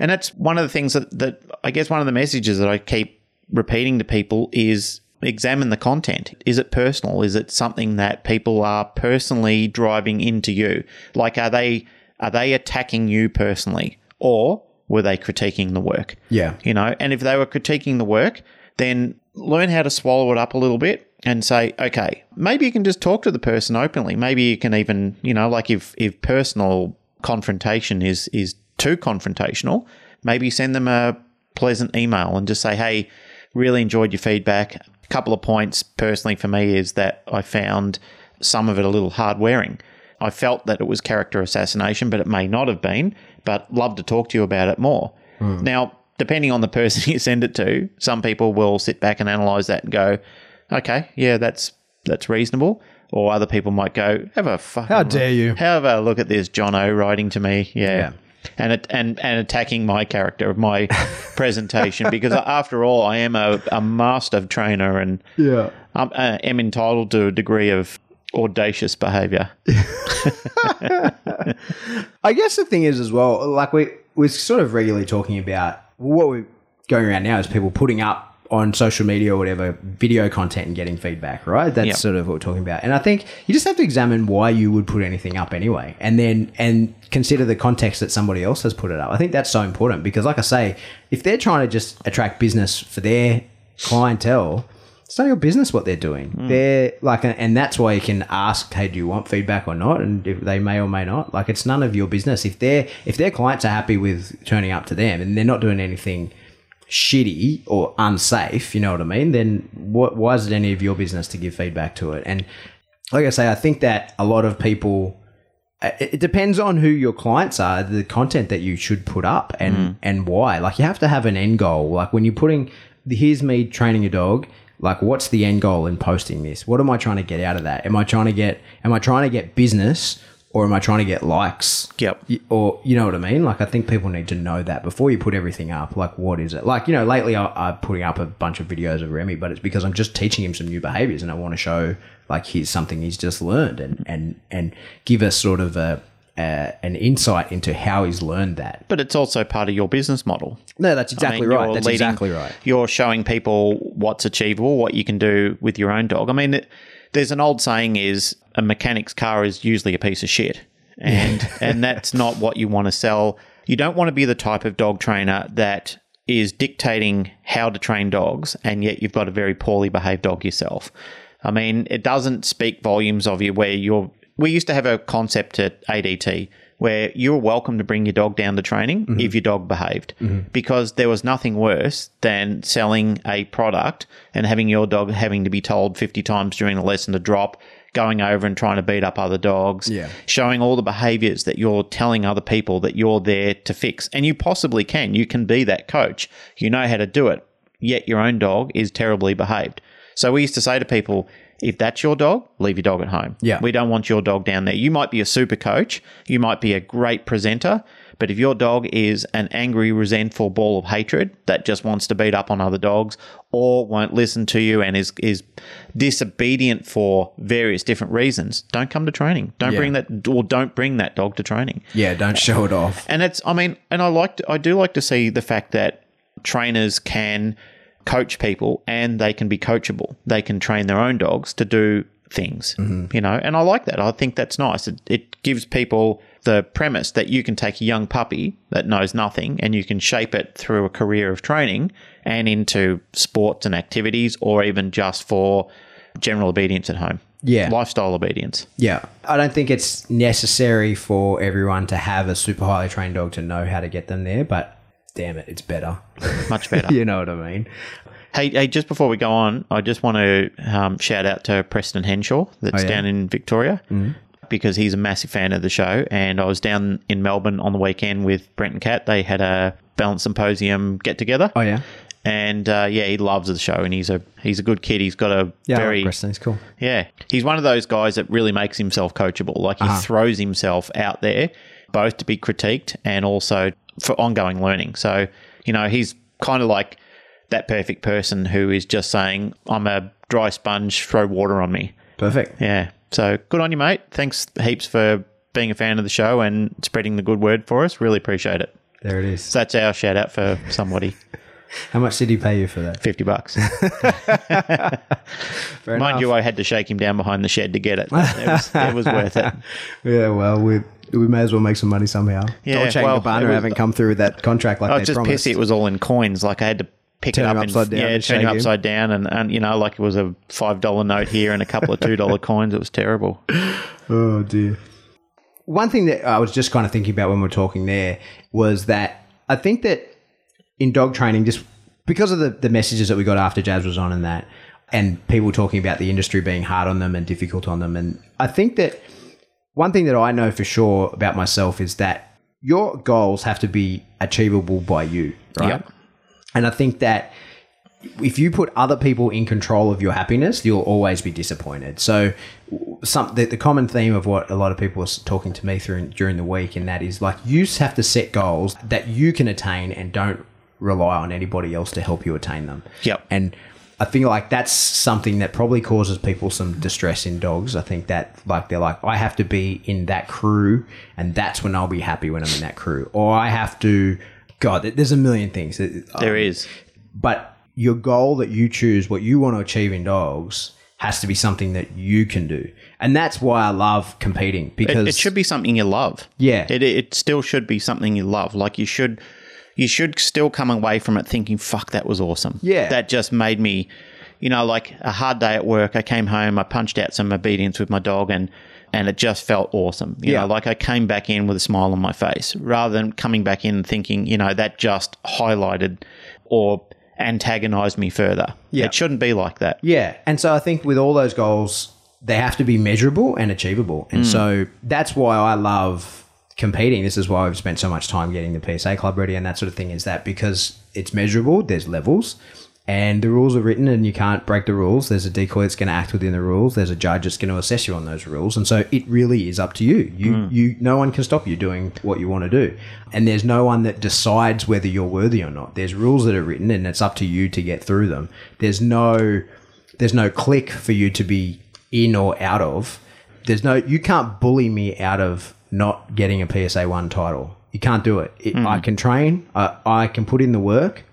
And that's one of the things that, that I guess one of the messages that I keep repeating to people is examine the content. Is it personal? Is it something that people are personally driving into you? Like are they are they attacking you personally or were they critiquing the work? yeah You know, and if they were critiquing the work, then learn how to swallow it up a little bit and say, okay, maybe you can just talk to the person openly. Maybe you can even, you know, like if if personal confrontation is is too confrontational, maybe send them a pleasant email and just say, hey, really enjoyed your feedback. A couple of points personally for me is that I found some of it a little hard wearing. I felt that it was character assassination, but it may not have been. But love to talk to you about it more. Hmm. Now, depending on the person you send it to, some people will sit back and analyze that and go, "Okay, yeah, that's that's reasonable." Or other people might go, "Have a fucking How dare you. Have a look at this John O writing to me." Yeah. Yeah. And, it, and and attacking my character of my presentation because after all I am a, a master trainer and yeah I'm, uh, am entitled to a degree of audacious behavior. I guess the thing is as well, like we we're sort of regularly talking about what we're going around now is people putting up on social media or whatever video content and getting feedback, right? That's Yep. sort of what we're talking about. And I think you just have to examine why you would put anything up anyway, and then and consider the context that somebody else has put it up. I think that's so important because, like I say, if they're trying to just attract business for their clientele. It's not your business what they're doing. They're like, and that's why you can ask, "Hey, do you want feedback or not?" And if they may or may not, like, it's none of your business. If their if their clients are happy with turning up to them and they're not doing anything shitty or unsafe, you know what I mean? Then what? Why is it any of your business to give feedback to it? And like I say, I think that a lot of people. uh, It it depends on who your clients are, the content that you should put up, and and why. Like you have to have an end goal. Like when you're putting, here's me training a dog. Like what's the end goal in posting this? What am I trying to get out of that? Am I trying to get? Am I trying to get business? Or am I trying to get likes? Yep. Or you know what I mean? Like I think people need to know that before you put everything up. Like what is it? Like you know, lately I, I'm putting up a bunch of videos of Remy, but it's because I'm just teaching him some new behaviors, and I want to show like here's something he's just learned, and and and give us sort of a. Uh, an insight into how he's learned that. But it's also part of your business model. No, that's I exactly mean, right. That's leading- exactly right. You're showing people what's achievable, what you can do with your own dog. I mean, it- there's an old saying is a mechanic's car is usually a piece of shit. And and that's not what you want to sell. You don't want to be the type of dog trainer that is dictating how to train dogs and yet you've got a very poorly behaved dog yourself. I mean, it doesn't speak volumes of you where you're we used to have a concept at ADT where you were welcome to bring your dog down to training mm-hmm. if your dog behaved mm-hmm. because there was nothing worse than selling a product and having your dog having to be told 50 times during the lesson to drop going over and trying to beat up other dogs Yeah. showing all the behaviors that you're telling other people that you're there to fix. And you possibly can. You can be that coach. You know how to do it yet your own dog is terribly behaved. So we used to say to people if that's your dog, leave your dog at home. Yeah. We don't want your dog down there. You might be a super coach, you might be a great presenter, but if your dog is an angry, resentful ball of hatred that just wants to beat up on other dogs or won't listen to you and is is disobedient for various different reasons, don't come to training. Don't Yeah. bring that or don't bring that dog to training. Yeah, don't show it off. And it's, I mean, and I like, to, I do like to see the fact that trainers can coach people and they can be coachable. They can train their own dogs to do things, mm-hmm. you know, and I like that. I think that's nice. It, it gives people the premise that you can take a young puppy that knows nothing and you can shape it through a career of training and into sports and activities or even just for general obedience at home. Yeah. Lifestyle obedience. Yeah. I don't think it's necessary for everyone to have a super highly trained dog to know how to get them there, but damn it, it's better. Much better. you know what I mean? Hey, hey, just before we go on, I just want to um, shout out to Preston Henshaw that's Oh, yeah? down in Victoria because he's a massive fan of the show. And I was down in Melbourne on the weekend with Brent and Kat. They had a balance symposium get together. Oh, yeah. And uh, yeah, he loves the show, and he's a he's a good kid. He's got a Yeah, very like Preston. He's cool. yeah, he's one of those guys that really makes himself coachable. Like he throws himself out there, both to be critiqued and also for ongoing learning. So, you know, he's kind of like that perfect person who is just saying, I'm a dry sponge, throw water on me. Perfect. Yeah. So good on you, mate. Thanks heaps for being a fan of the show and spreading the good word for us. Really appreciate it. There it is. So that's our shout out for somebody. How much did he pay you for that? 50 bucks. Mind you, I had to shake him down behind the shed to get it. It was, it was worth it. Yeah, well, we we may as well make some money somehow. Yeah, Dolce well, and Gabbana it was- haven't come through with that contract like I they was just promised. pissy. It was all in coins. Like I had to pick Turn it him up upside and down yeah, and turn him shake him. upside down, and, and you know, like it was a five dollar note here and a couple of two dollar coins. It was terrible. Oh dear. One thing that I was just kind of thinking about when we are talking there was that I think that in dog training, just because of the, the messages that we got after Jazz was on and that, and people talking about the industry being hard on them and difficult on them, and I think that one thing that I know for sure about myself is that your goals have to be achievable by you, right? Yep. And I think that if you put other people in control of your happiness, you'll always be disappointed. So, some the, the common theme of what a lot of people are talking to me through during the week, and that is like you have to set goals that you can attain and don't rely on anybody else to help you attain them. Yep. And I think like that's something that probably causes people some distress in dogs. I think that like they're like, I have to be in that crew, and that's when I'll be happy when I'm in that crew, or I have to. God, there's a million things. Uh, there is. But your goal that you choose, what you want to achieve in dogs, has to be something that you can do. And that's why I love competing because It, it should be something you love. Yeah. It, it still should be something you love. Like you should you should still come away from it thinking, fuck, that was awesome. Yeah. That just made me you know, like a hard day at work, I came home, I punched out some obedience with my dog and and it just felt awesome. You Yeah. know, like I came back in with a smile on my face rather than coming back in thinking, you know, that just highlighted or antagonized me further. Yeah. It shouldn't be like that. Yeah. And so I think with all those goals, they have to be measurable and achievable. And mm. so that's why I love competing. This is why I've spent so much time getting the PSA club ready and that sort of thing is that because it's measurable, there's levels. And the rules are written, and you can't break the rules. There's a decoy that's going to act within the rules. There's a judge that's going to assess you on those rules, and so it really is up to you. You, hmm. you, no one can stop you doing what you want to do, and there's no one that decides whether you're worthy or not. There's rules that are written, and it's up to you to get through them. There's no, there's no clique for you to be in or out of. There's no, you can't bully me out of not getting a PSA one title. You can't do it. it I mm. can train. I, I can put in the work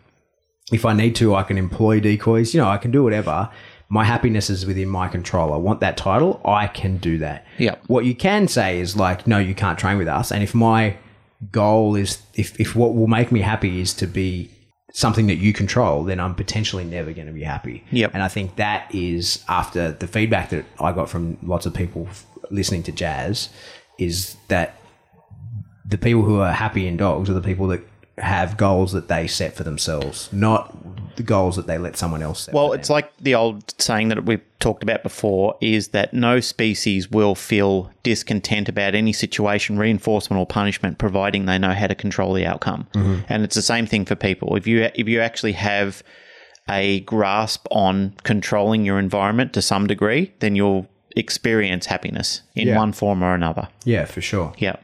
if I need to, I can employ decoys. You know, I can do whatever. My happiness is within my control. I want that title. I can do that. Yep. What you can say is like, no, you can't train with us. And if my goal is, if, if what will make me happy is to be something that you control, then I'm potentially never going to be happy. Yep. And I think that is after the feedback that I got from lots of people listening to Jazz is that the people who are happy in dogs are the people that have goals that they set for themselves, not the goals that they let someone else set. Well, it's like the old saying that we've talked about before is that no species will feel discontent about any situation, reinforcement or punishment, providing they know how to control the outcome. Mm-hmm. And it's the same thing for people. If you if you actually have a grasp on controlling your environment to some degree, then you'll experience happiness in Yeah. one form or another. yeah, for sure. Yeah.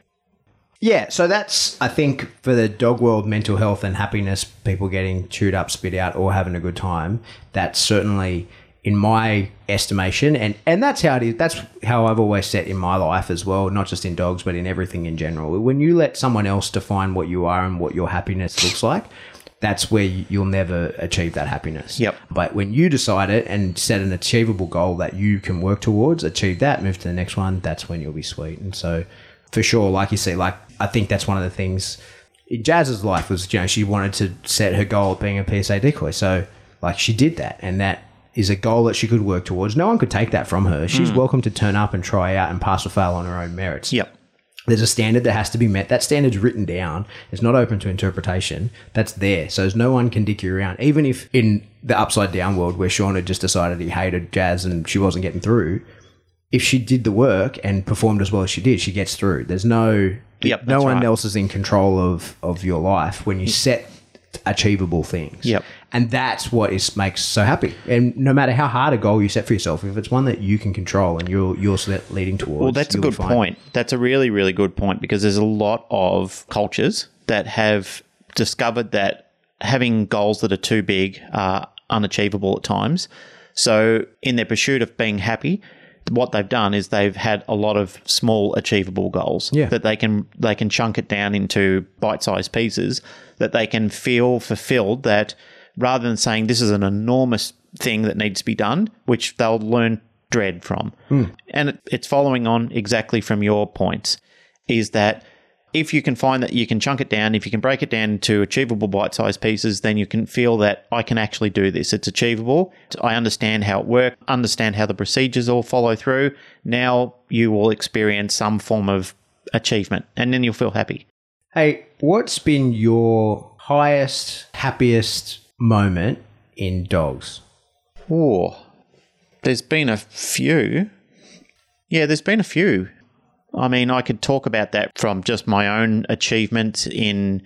Yeah, so that's I think for the dog world, mental health and happiness, people getting chewed up, spit out, or having a good time. That's certainly in my estimation, and and that's how it is. That's how I've always set in my life as well, not just in dogs, but in everything in general. When you let someone else define what you are and what your happiness looks like. That's where you- you'll never achieve that happiness. Yep. But when you decide it and set an achievable goal that you can work towards, achieve that, move to the next one, that's when you'll be sweet. And so, for sure, like you say, like I think that's one of the things. in Jazz's life was, you know, she wanted to set her goal of being a PSA decoy. So, like, she did that, and that is a goal that she could work towards. No one could take that from her. She's mm. welcome to turn up and try out and pass or fail on her own merits Yep. There's a standard that has to be met. That standard's written down. It's not open to interpretation. That's there. So there's no one can dick you around. Even if in the upside down world where Sean had just decided he hated Jazz and she wasn't getting through, if she did the work and performed as well as she did, she gets through. There's no Yep, no one right. else is in control of of your life when you mm. set achievable things. Yep. And that's what is makes so happy. And no matter how hard a goal you set for yourself, if it's one that you can control and you're you're leading towards, Well, that's a good point. That's a really, really good point because there's a lot of cultures that have discovered that having goals that are too big are unachievable at times. So, in their pursuit of being happy, what they've done is they've had a lot of small achievable goals Yeah. that they can they can chunk it down into bite-sized pieces that they can feel fulfilled that rather than saying this is an enormous thing that needs to be done which they'll learn dread from hmm. and it, it's following on exactly from your points is that if you can find that you can chunk it down, if you can break it down into achievable bite sized pieces, then you can feel that I can actually do this. It's achievable. I understand how it works, understand how the procedures all follow through. Now you will experience some form of achievement and then you'll feel happy. Hey, what's been your highest, happiest moment in dogs? Oh, there's been a few. Yeah, there's been a few. I mean, I could talk about that from just my own achievements in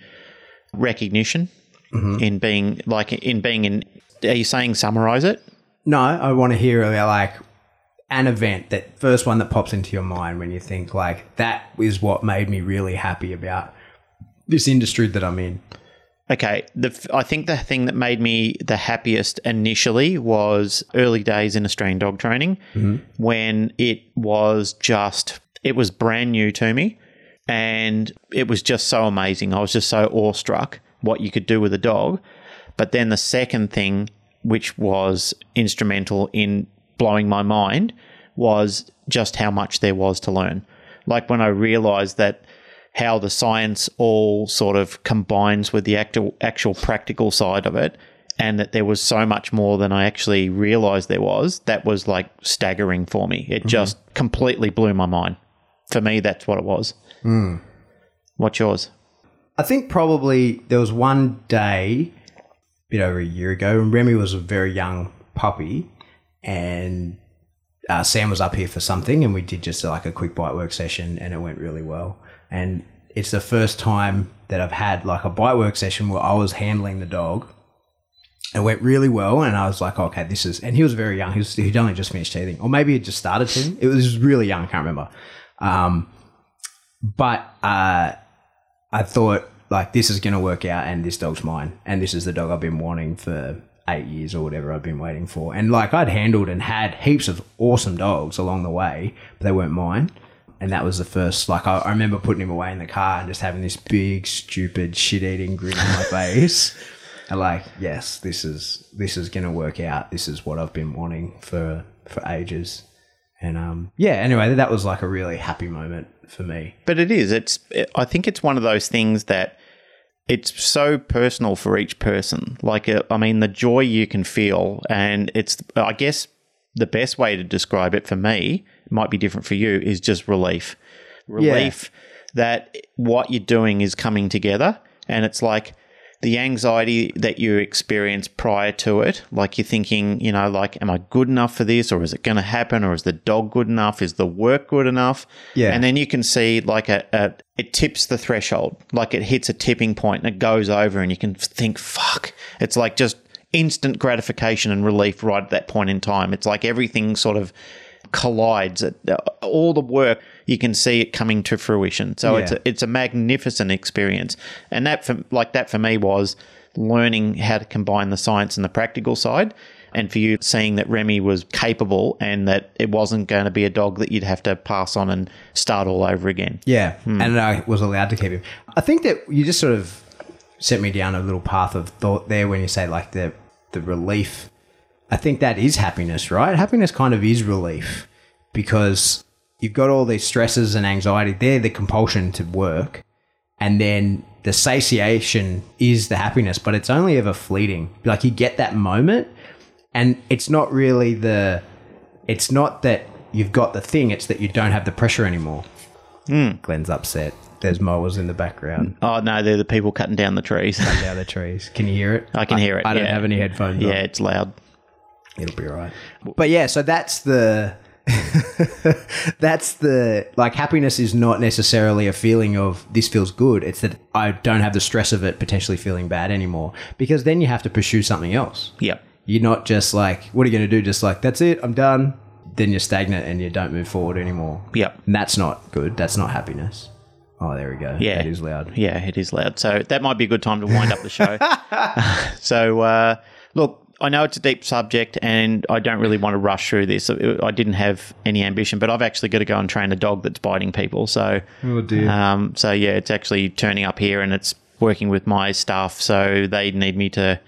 recognition, mm-hmm. in being like in being in. Are you saying summarize it? No, I want to hear about like an event that first one that pops into your mind when you think like that is what made me really happy about this industry that I'm in. Okay, the, f- I think the thing that made me the happiest initially was early days in Australian dog training mm-hmm. when it was just, it was brand new to me and it was just so amazing. I was just so awestruck what you could do with a dog. But then the second thing which was instrumental in blowing my mind, was just how much there was to learn. Like when I realized that how the science all sort of combines with the actual actual practical side of it and that there was so much more than I actually realized there was, that was like staggering for me. It mm-hmm. just completely blew my mind. For me, that's what it was. What's yours? I think probably there was one day, a bit over a year ago, and Remy was a very young puppy, and uh, Sam was up here for something, and we did just like a quick bite work session, and it went really well. And it's the first time that I've had like a bite work session where I was handling the dog. It went really well, and I was like, okay, this is. And he was very young. He was, he'd only just finished teething, or maybe he just started teething. It was really young. I can't remember. Um, but uh, I thought like this is going to work out, and this dog's mine, and this is the dog I've been wanting for eight years or whatever I've been waiting for. And like I'd handled and had heaps of awesome dogs along the way, but they weren't mine. And that was the first. Like I, I remember putting him away in the car and just having this big, stupid, shit-eating grin on my face. And like, yes, this is this is going to work out. This is what I've been wanting for for ages. And um, yeah. Anyway, that was like a really happy moment for me. But it is. It's. I think it's one of those things that it's so personal for each person. Like, uh, I mean, the joy you can feel, and it's. I guess the best way to describe it for me it might be different for you. Is just relief. Relief that what you're doing is coming together, and it's like the anxiety that you experience prior to it, like you're thinking, you know, like, am I good enough for this, or is it going to happen, or is the dog good enough, is the work good enough? Yeah. And then you can see like a, a it tips the threshold, like it hits a tipping point and it goes over, and you can think, fuck, it's like just instant gratification and relief right at that point in time. It's like everything sort of collides. All the work you can see it coming to fruition. So it's a, it's a magnificent experience, and that for, like that for me was learning how to combine the science and the practical side. And for you, seeing that Remy was capable and that it wasn't going to be a dog that you'd have to pass on and start all over again. Yeah, hmm. and I was allowed to keep him. I think that you just sort of set me down a little path of thought there when you say like the the relief. I think that is happiness, right? Happiness kind of is relief because you've got all these stresses and anxiety. They're the compulsion to work, and then the satiation is the happiness, but it's only ever fleeting. Like you get that moment, and it's not really the. It's not that you've got the thing; it's that you don't have the pressure anymore. Hmm. Glenn's upset. There's mowers in the background Oh no, they're the people cutting down the trees. cutting down the trees. Can you hear it? I can hear it, I don't yeah. have any headphones. yeah, on. it's loud. it'll be all right. But yeah, so that's the. that's the like happiness is not necessarily a feeling of this feels good. It's that I don't have the stress of it potentially feeling bad anymore because then you have to pursue something else. Yep. You're not just like, what are you going to do? Just like, that's it, I'm done. Then you're stagnant and you don't move forward anymore. Yep. And that's not good. That's not happiness. Oh, there we go. Yeah. It is loud. Yeah, it is loud. So that might be a good time to wind up the show. so, uh, look, I know it's a deep subject and I don't really want to rush through this. I didn't have any ambition, but I've actually got to go and train a dog that's biting people. So, Oh, dear. um, so yeah, it's actually turning up here and it's working with my staff. So they need me to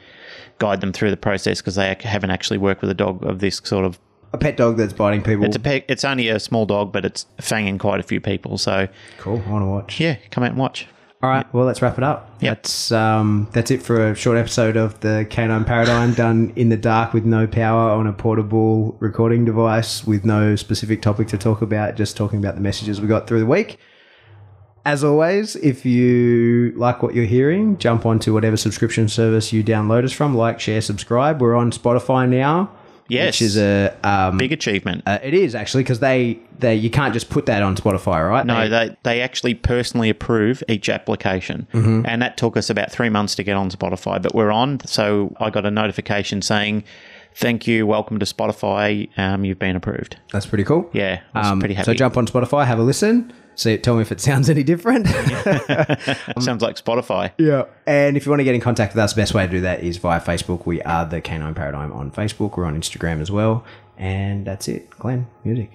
guide them through the process because they haven't actually worked with a dog of this sort of. A pet dog that's biting people. It's a pe- it's only a small dog, but it's fanging quite a few people. So cool. I want to watch. yeah, come out and watch. All right. Well, let's wrap it up. Yep. That's um, that's it for a short episode of the Canine Paradigm done in the dark with no power on a portable recording device with no specific topic to talk about. Just talking about the messages we got through the week. As always, if you like what you're hearing, jump onto whatever subscription service you download us from. Like, share, subscribe. We're on Spotify now. Yes. Which is a um, Big achievement. uh, it is actually because they they you can't just put that on Spotify, right? No, They- they, they actually personally approve each application. Mm-hmm. And that took us about three months to get on Spotify, but we're on. So I got a notification saying, Thank you, welcome to Spotify. Um, you've been approved. that's pretty cool. Yeah, I was Um, pretty happy. So jump on Spotify, have a listen. See, tell me if it sounds any different. Sounds like Spotify. yeah. And if you want to get in contact with us, the best way to do that is via Facebook. We are the Canine Paradigm on Facebook. We're on Instagram as well. And that's it. Glenn, music.